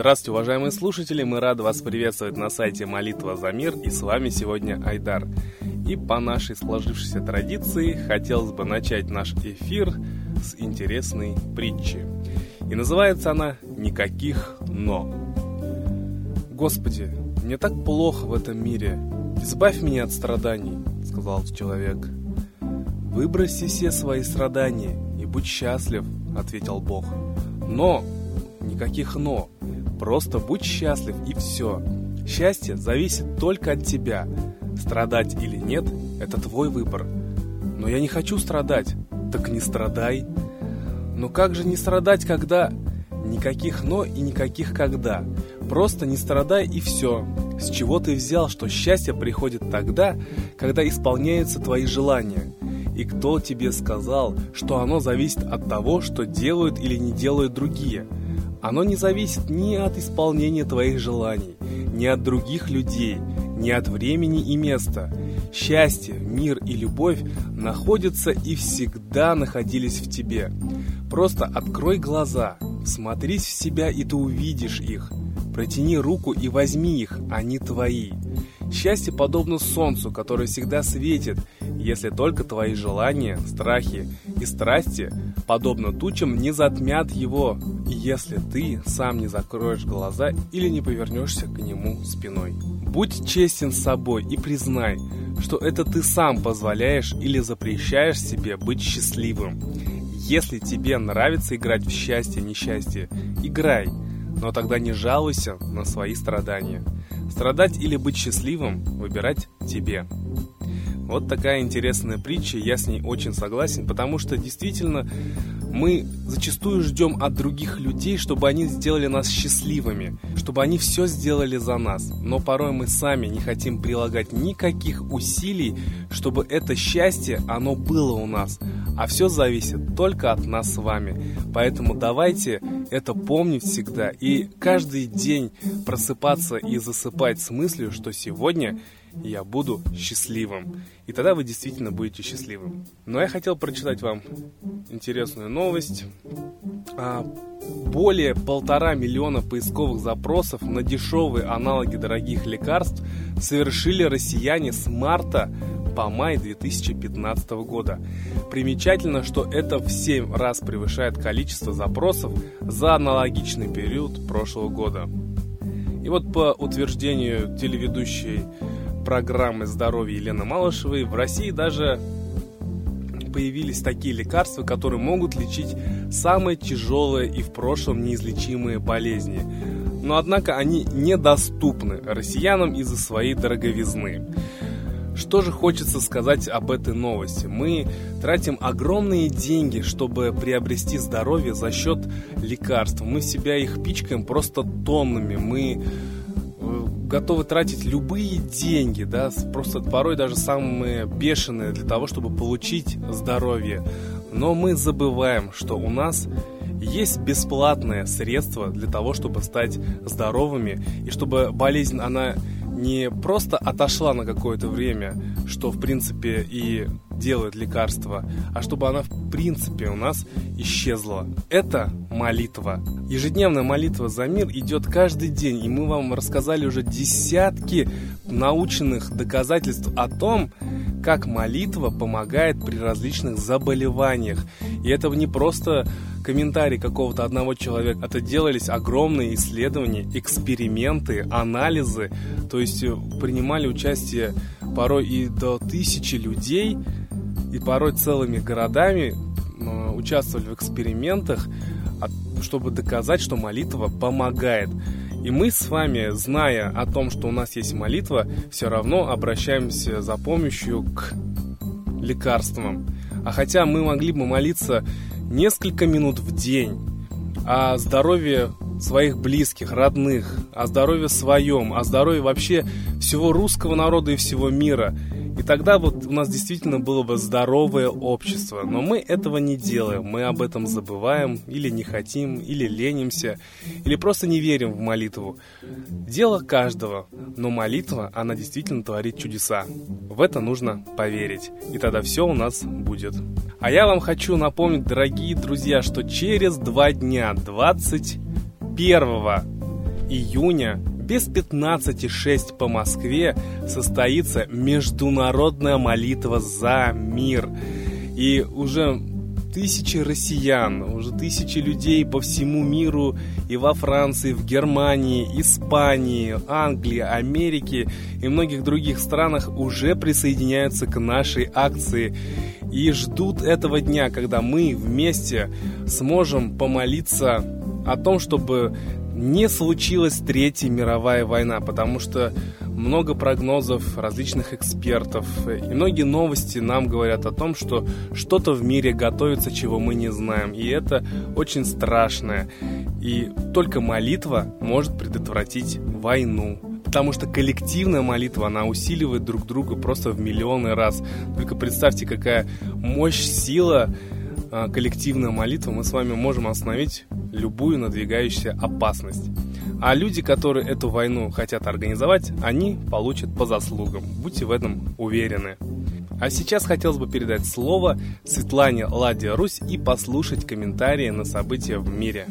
Здравствуйте, уважаемые слушатели! Мы рады вас приветствовать на сайте «Молитва за мир» и с вами сегодня Айдар. И по нашей сложившейся традиции хотелось бы начать наш эфир с интересной притчи. И называется она «Никаких но». «Господи, мне так плохо в этом мире. Избавь меня от страданий», — сказал человек. «Выброси все свои страдания и будь счастлив», — ответил Бог. «Но, никаких «но», просто будь счастлив и все. Счастье зависит только от тебя. Страдать или нет – это твой выбор. Но я не хочу страдать. Так не страдай. Но как же не страдать, когда... Никаких «но» и никаких «когда». Просто не страдай и все. С чего ты взял, что счастье приходит тогда, когда исполняются твои желания? И кто тебе сказал, что оно зависит от того, что делают или не делают другие? Оно не зависит ни от исполнения твоих желаний, ни от других людей, ни от времени и места. Счастье, мир и любовь находятся и всегда находились в тебе. Просто открой глаза, смотрись в себя и ты увидишь их. Протяни руку и возьми их, они твои. Счастье подобно солнцу, которое всегда светит, если только твои желания, страхи и страсти, подобно тучам, не затмят его, если ты сам не закроешь глаза или не повернешься к нему спиной. Будь честен с собой и признай, что это ты сам позволяешь или запрещаешь себе быть счастливым. Если тебе нравится играть в счастье-несчастье, играй, но тогда не жалуйся на свои страдания. Страдать или быть счастливым выбирать тебе. Вот такая интересная притча, я с ней очень согласен, потому что действительно мы зачастую ждем от других людей, чтобы они сделали нас счастливыми, чтобы они все сделали за нас. Но порой мы сами не хотим прилагать никаких усилий, чтобы это счастье, оно было у нас. А все зависит только от нас с вами. Поэтому давайте это помнить всегда и каждый день просыпаться и засыпать с мыслью, что сегодня я буду счастливым. И тогда вы действительно будете счастливым. Но я хотел прочитать вам интересную новость. А, более полтора миллиона поисковых запросов на дешевые аналоги дорогих лекарств совершили россияне с марта по май 2015 года. Примечательно, что это в 7 раз превышает количество запросов за аналогичный период прошлого года. И вот по утверждению телеведущей программы здоровья Елены Малышевой в России даже появились такие лекарства, которые могут лечить самые тяжелые и в прошлом неизлечимые болезни. Но однако они недоступны россиянам из-за своей дороговизны. Что же хочется сказать об этой новости? Мы тратим огромные деньги, чтобы приобрести здоровье за счет лекарств. Мы себя их пичкаем просто тоннами. Мы готовы тратить любые деньги, да, просто порой даже самые бешеные для того, чтобы получить здоровье. Но мы забываем, что у нас есть бесплатное средство для того, чтобы стать здоровыми и чтобы болезнь, она не просто отошла на какое-то время, что в принципе и делает лекарство, а чтобы она в принципе у нас исчезла. Это молитва. Ежедневная молитва за мир идет каждый день, и мы вам рассказали уже десятки научных доказательств о том, как молитва помогает при различных заболеваниях. И это не просто комментарий какого-то одного человека. Это делались огромные исследования, эксперименты, анализы. То есть э, принимали участие порой и до тысячи людей, и порой целыми городами участвовали в экспериментах, чтобы доказать, что молитва помогает. И мы с вами, зная о том, что у нас есть молитва, все равно обращаемся за помощью к лекарствам. А хотя мы могли бы молиться несколько минут в день о здоровье своих близких, родных, о здоровье своем, о здоровье вообще всего русского народа и всего мира – и тогда вот у нас действительно было бы здоровое общество. Но мы этого не делаем. Мы об этом забываем, или не хотим, или ленимся, или просто не верим в молитву. Дело каждого. Но молитва, она действительно творит чудеса. В это нужно поверить. И тогда все у нас будет. А я вам хочу напомнить, дорогие друзья, что через два дня, 21 июня без 15.06 по Москве состоится международная молитва за мир. И уже тысячи россиян, уже тысячи людей по всему миру, и во Франции, в Германии, Испании, Англии, Америке и многих других странах уже присоединяются к нашей акции и ждут этого дня, когда мы вместе сможем помолиться о том, чтобы не случилась Третья мировая война, потому что много прогнозов различных экспертов и многие новости нам говорят о том, что что-то в мире готовится, чего мы не знаем. И это очень страшное. И только молитва может предотвратить войну. Потому что коллективная молитва, она усиливает друг друга просто в миллионы раз. Только представьте, какая мощь, сила коллективная молитва, мы с вами можем остановить любую надвигающуюся опасность. А люди, которые эту войну хотят организовать, они получат по заслугам. Будьте в этом уверены. А сейчас хотелось бы передать слово Светлане Ладья Русь и послушать комментарии на события в мире.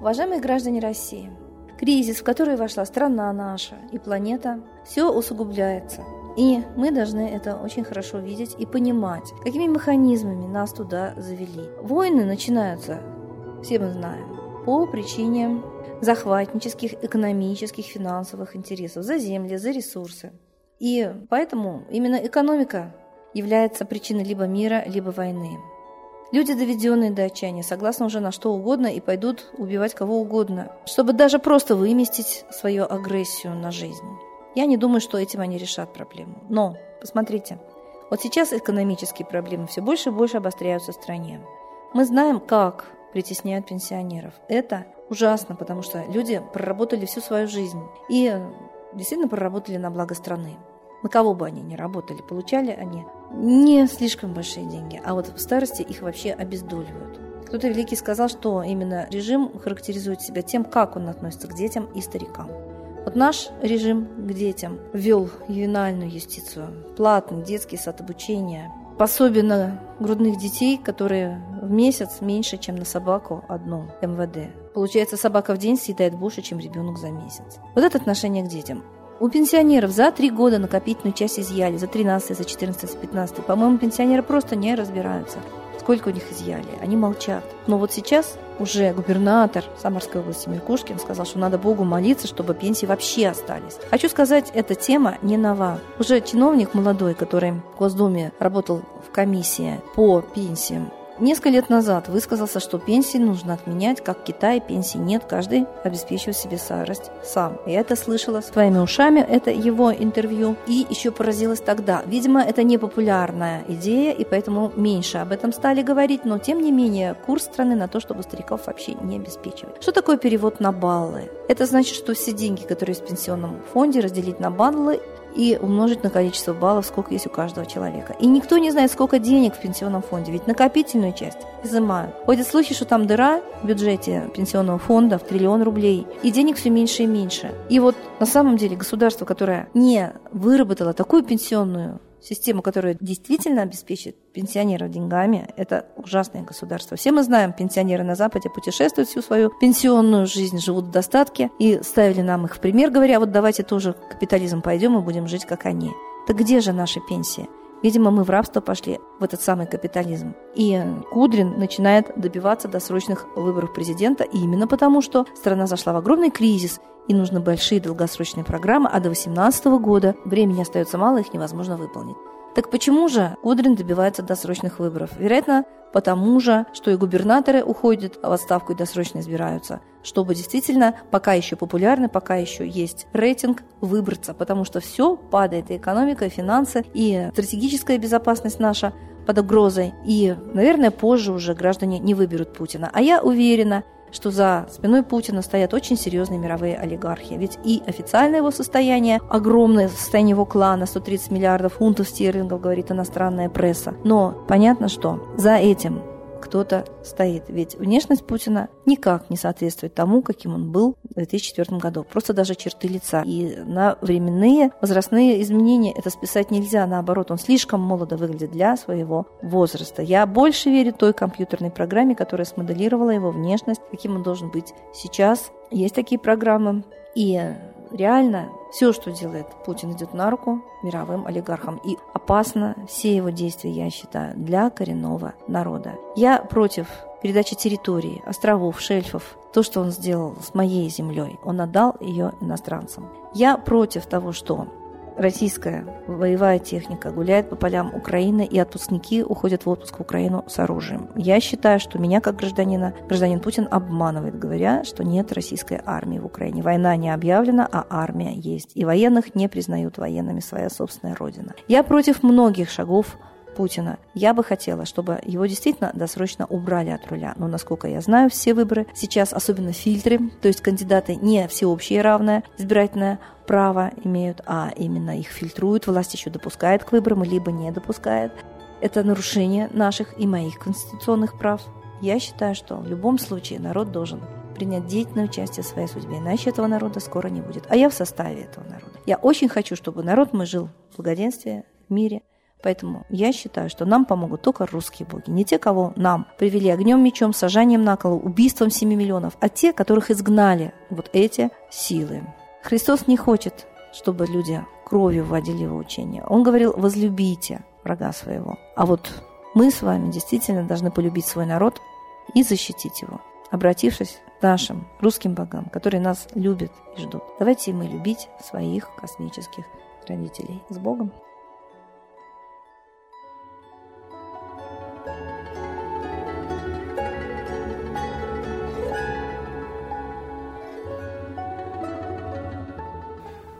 Уважаемые граждане России, кризис, в который вошла страна наша и планета, все усугубляется – и мы должны это очень хорошо видеть и понимать, какими механизмами нас туда завели. Войны начинаются, все мы знаем, по причине захватнических, экономических, финансовых интересов за земли, за ресурсы. И поэтому именно экономика является причиной либо мира, либо войны. Люди, доведенные до отчаяния, согласны уже на что угодно и пойдут убивать кого угодно, чтобы даже просто выместить свою агрессию на жизнь. Я не думаю, что этим они решат проблему. Но, посмотрите, вот сейчас экономические проблемы все больше и больше обостряются в стране. Мы знаем, как притесняют пенсионеров. Это ужасно, потому что люди проработали всю свою жизнь и действительно проработали на благо страны. На кого бы они ни работали, получали они не слишком большие деньги, а вот в старости их вообще обездоливают. Кто-то великий сказал, что именно режим характеризует себя тем, как он относится к детям и старикам. Вот наш режим к детям ввел ювенальную юстицию, платный детский сад обучения, пособие на грудных детей, которые в месяц меньше, чем на собаку одну МВД. Получается, собака в день съедает больше, чем ребенок за месяц. Вот это отношение к детям. У пенсионеров за три года накопительную часть изъяли, за 13, за 14, за 15. По-моему, пенсионеры просто не разбираются сколько у них изъяли. Они молчат. Но вот сейчас уже губернатор Самарской области Меркушкин сказал, что надо Богу молиться, чтобы пенсии вообще остались. Хочу сказать, эта тема не нова. Уже чиновник молодой, который в Госдуме работал в комиссии по пенсиям, несколько лет назад высказался, что пенсии нужно отменять, как в Китае пенсии нет, каждый обеспечивает себе старость сам. Я это слышала своими ушами, это его интервью, и еще поразилась тогда. Видимо, это не популярная идея, и поэтому меньше об этом стали говорить, но тем не менее курс страны на то, чтобы стариков вообще не обеспечивать. Что такое перевод на баллы? Это значит, что все деньги, которые есть в пенсионном фонде, разделить на баллы и умножить на количество баллов, сколько есть у каждого человека. И никто не знает, сколько денег в пенсионном фонде, ведь накопительную часть изымают. Ходят слухи, что там дыра в бюджете пенсионного фонда в триллион рублей, и денег все меньше и меньше. И вот на самом деле государство, которое не выработало такую пенсионную систему, которая действительно обеспечит пенсионеров деньгами, это ужасное государство. Все мы знаем, пенсионеры на Западе путешествуют всю свою пенсионную жизнь, живут в достатке и ставили нам их в пример, говоря, вот давайте тоже капитализм пойдем и будем жить, как они. Так где же наши пенсии? Видимо, мы в рабство пошли, в этот самый капитализм. И Кудрин начинает добиваться досрочных выборов президента именно потому, что страна зашла в огромный кризис, и нужны большие долгосрочные программы, а до 2018 года времени остается мало, их невозможно выполнить. Так почему же Кудрин добивается досрочных выборов? Вероятно, потому же, что и губернаторы уходят в отставку и досрочно избираются, чтобы действительно пока еще популярны, пока еще есть рейтинг, выбраться, потому что все падает, и экономика, и финансы, и стратегическая безопасность наша под угрозой, и, наверное, позже уже граждане не выберут Путина. А я уверена, что за спиной Путина стоят очень серьезные мировые олигархи. Ведь и официальное его состояние, огромное состояние его клана, 130 миллиардов фунтов стерлингов, говорит иностранная пресса. Но понятно, что за этим кто-то стоит. Ведь внешность Путина никак не соответствует тому, каким он был в 2004 году. Просто даже черты лица. И на временные возрастные изменения это списать нельзя. Наоборот, он слишком молодо выглядит для своего возраста. Я больше верю той компьютерной программе, которая смоделировала его внешность, каким он должен быть сейчас. Есть такие программы. И реально все, что делает Путин, идет на руку мировым олигархам. И опасно все его действия, я считаю, для коренного народа. Я против передачи территории, островов, шельфов, то, что он сделал с моей землей, он отдал ее иностранцам. Я против того, что российская боевая техника гуляет по полям Украины, и отпускники уходят в отпуск в Украину с оружием. Я считаю, что меня как гражданина, гражданин Путин обманывает, говоря, что нет российской армии в Украине. Война не объявлена, а армия есть. И военных не признают военными своя собственная родина. Я против многих шагов Путина. Я бы хотела, чтобы его действительно досрочно убрали от руля. Но, насколько я знаю, все выборы сейчас, особенно фильтры, то есть кандидаты не всеобщее равное избирательное право имеют, а именно их фильтруют, власть еще допускает к выборам, либо не допускает. Это нарушение наших и моих конституционных прав. Я считаю, что в любом случае народ должен принять деятельное участие в своей судьбе, иначе этого народа скоро не будет. А я в составе этого народа. Я очень хочу, чтобы народ мой жил в благоденствии, в мире, Поэтому я считаю, что нам помогут только русские боги. Не те, кого нам привели огнем, мечом, сажанием на колу, убийством 7 миллионов, а те, которых изгнали вот эти силы. Христос не хочет, чтобы люди кровью вводили его учение. Он говорил, возлюбите врага своего. А вот мы с вами действительно должны полюбить свой народ и защитить его, обратившись к нашим русским богам, которые нас любят и ждут. Давайте мы любить своих космических родителей. С Богом!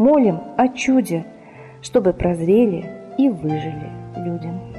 молим о чуде, чтобы прозрели и выжили людям.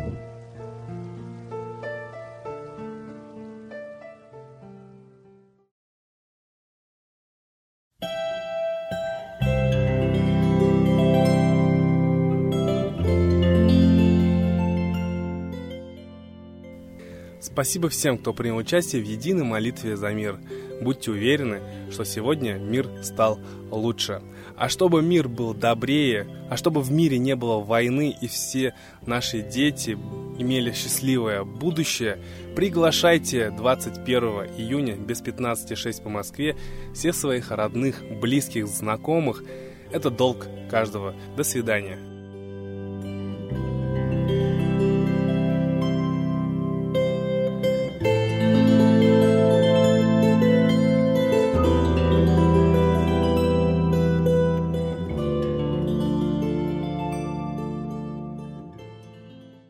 Спасибо всем, кто принял участие в единой молитве за мир. Будьте уверены, что сегодня мир стал лучше. А чтобы мир был добрее, а чтобы в мире не было войны и все наши дети имели счастливое будущее, приглашайте 21 июня без 15.06 по Москве всех своих родных, близких, знакомых. Это долг каждого. До свидания.